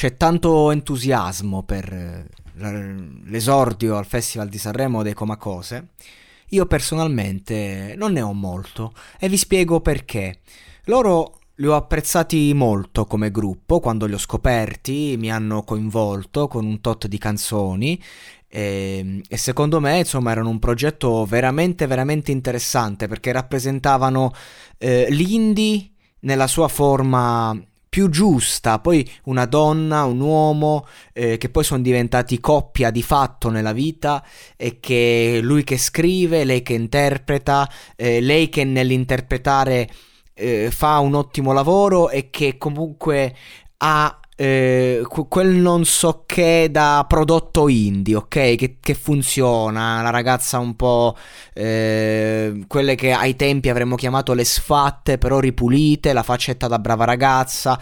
C'è tanto entusiasmo per eh, l'esordio al Festival di Sanremo dei Comacose. Io personalmente non ne ho molto e vi spiego perché. Loro li ho apprezzati molto come gruppo, quando li ho scoperti mi hanno coinvolto con un tot di canzoni e, e, secondo me insomma erano un progetto veramente veramente interessante perché rappresentavano eh, l'indie nella sua forma più giusta, poi una donna, un uomo eh, che poi sono diventati coppia di fatto nella vita e che lui che scrive, lei che interpreta, eh, lei che nell'interpretare eh, fa un ottimo lavoro e che comunque ha eh, quel non so che da prodotto indie, ok? Che, che funziona, la ragazza un po' eh, quelle che ai tempi avremmo chiamato le sfatte, però ripulite, la faccetta da brava ragazza.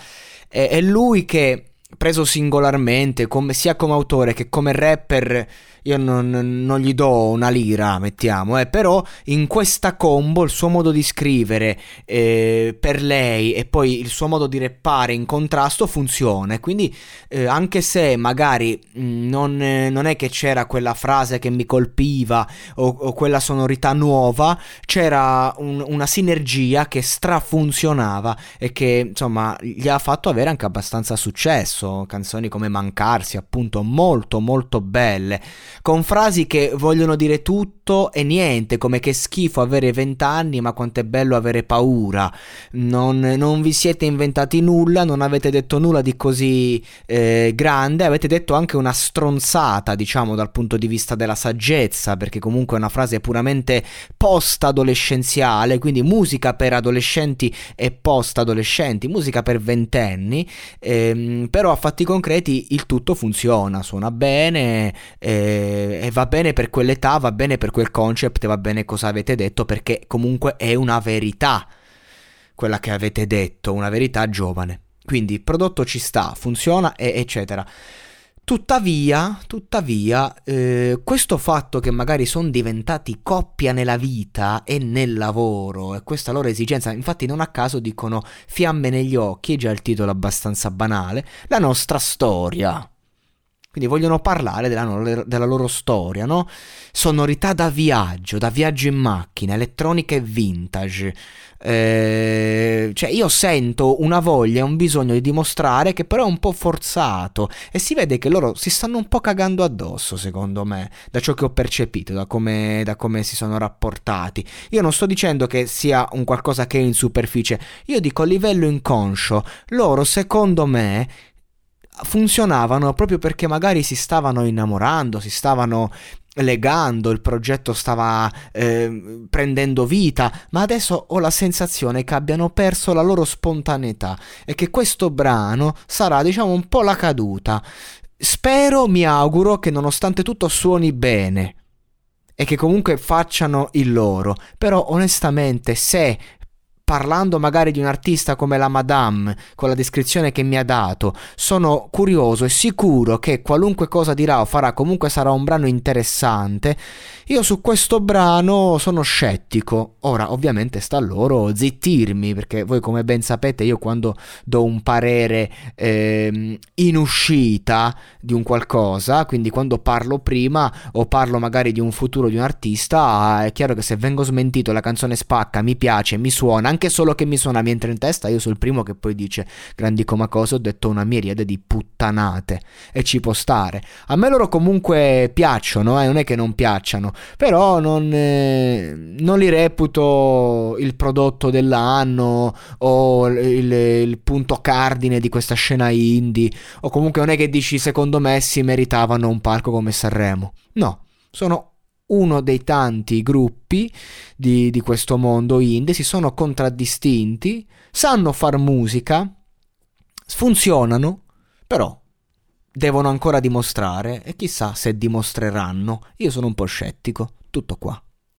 È lui che preso singolarmente, come, sia come autore che come rapper, io non, non, gli do una lira, mettiamo, eh, però in questa combo il suo modo di scrivere eh, per lei e poi il suo modo di rappare in contrasto funziona. Quindi eh, anche se magari mm, non, non, è che c'era quella frase che mi colpiva o, o quella sonorità nuova, c'era un, una sinergia che strafunzionava e che insomma gli ha fatto avere anche abbastanza successo. Canzoni come Mancarsi, appunto, molto molto belle con frasi che vogliono dire tutto e niente, come che schifo avere vent'anni, ma quanto è bello avere paura. Non, non, vi siete inventati nulla, non avete detto nulla di così eh, grande, avete detto anche una stronzata, diciamo, dal punto di vista della saggezza, perché comunque è una frase puramente post-adolescenziale, quindi musica per adolescenti e post-adolescenti, musica per ventenni, ehm, però a fatti concreti il tutto funziona, suona bene. Eh, e va bene per quell'età, va bene per quel concept, va bene cosa avete detto perché comunque è una verità quella che avete detto, una verità giovane. Quindi il prodotto ci sta, funziona, e eccetera. Tuttavia, tuttavia, eh, questo fatto che magari sono diventati coppia nella vita e nel lavoro e questa loro esigenza, infatti non a caso dicono fiamme negli occhi, è già il titolo abbastanza banale, la nostra storia. Quindi vogliono parlare della, della, loro storia, no? Sonorità da viaggio, da viaggio in macchina, elettronica e vintage. Eh, cioè io sento una voglia, un bisogno di dimostrare che però è un po' forzato e si vede che loro si stanno un po' cagando addosso, secondo me, da ciò che ho percepito, da come, da come si sono rapportati. Io non sto dicendo che sia un qualcosa che è in superficie, io dico a livello inconscio. Loro, secondo me, funzionavano proprio perché magari si stavano innamorando, si stavano legando, il progetto stava eh, prendendo vita, ma adesso ho la sensazione che abbiano perso la loro spontaneità e che questo brano sarà diciamo un po' la caduta. Spero, mi auguro che nonostante tutto suoni bene e che comunque facciano il loro, però onestamente se parlando magari di un artista come la Madame, con la descrizione che mi ha dato, sono curioso e sicuro che qualunque cosa dirà o farà comunque sarà un brano interessante. Io su questo brano sono scettico. Ora, ovviamente sta a loro zittirmi, perché voi come ben sapete io quando do un parere eh, in uscita di un qualcosa, quindi quando parlo prima o parlo magari di un futuro di un artista, è chiaro che se vengo smentito la canzone spacca, mi piace, mi suona, anche solo che mi suona mi entra in testa, io sono il primo che poi dice grandi comacose, ho detto una miriade di puttanate e ci può stare. A me loro comunque piacciono, eh, non è che non piacciono, però non, eh, non li reputo il prodotto dell'anno o il, il punto cardine di questa scena indie, o comunque non è che dici secondo me si meritavano un palco come Sanremo. No, sono uno dei tanti gruppi di, di questo mondo indie, si sono contraddistinti, sanno far musica, funzionano, però devono ancora dimostrare e chissà se dimostreranno. Io sono un po' scettico. Tutto qua.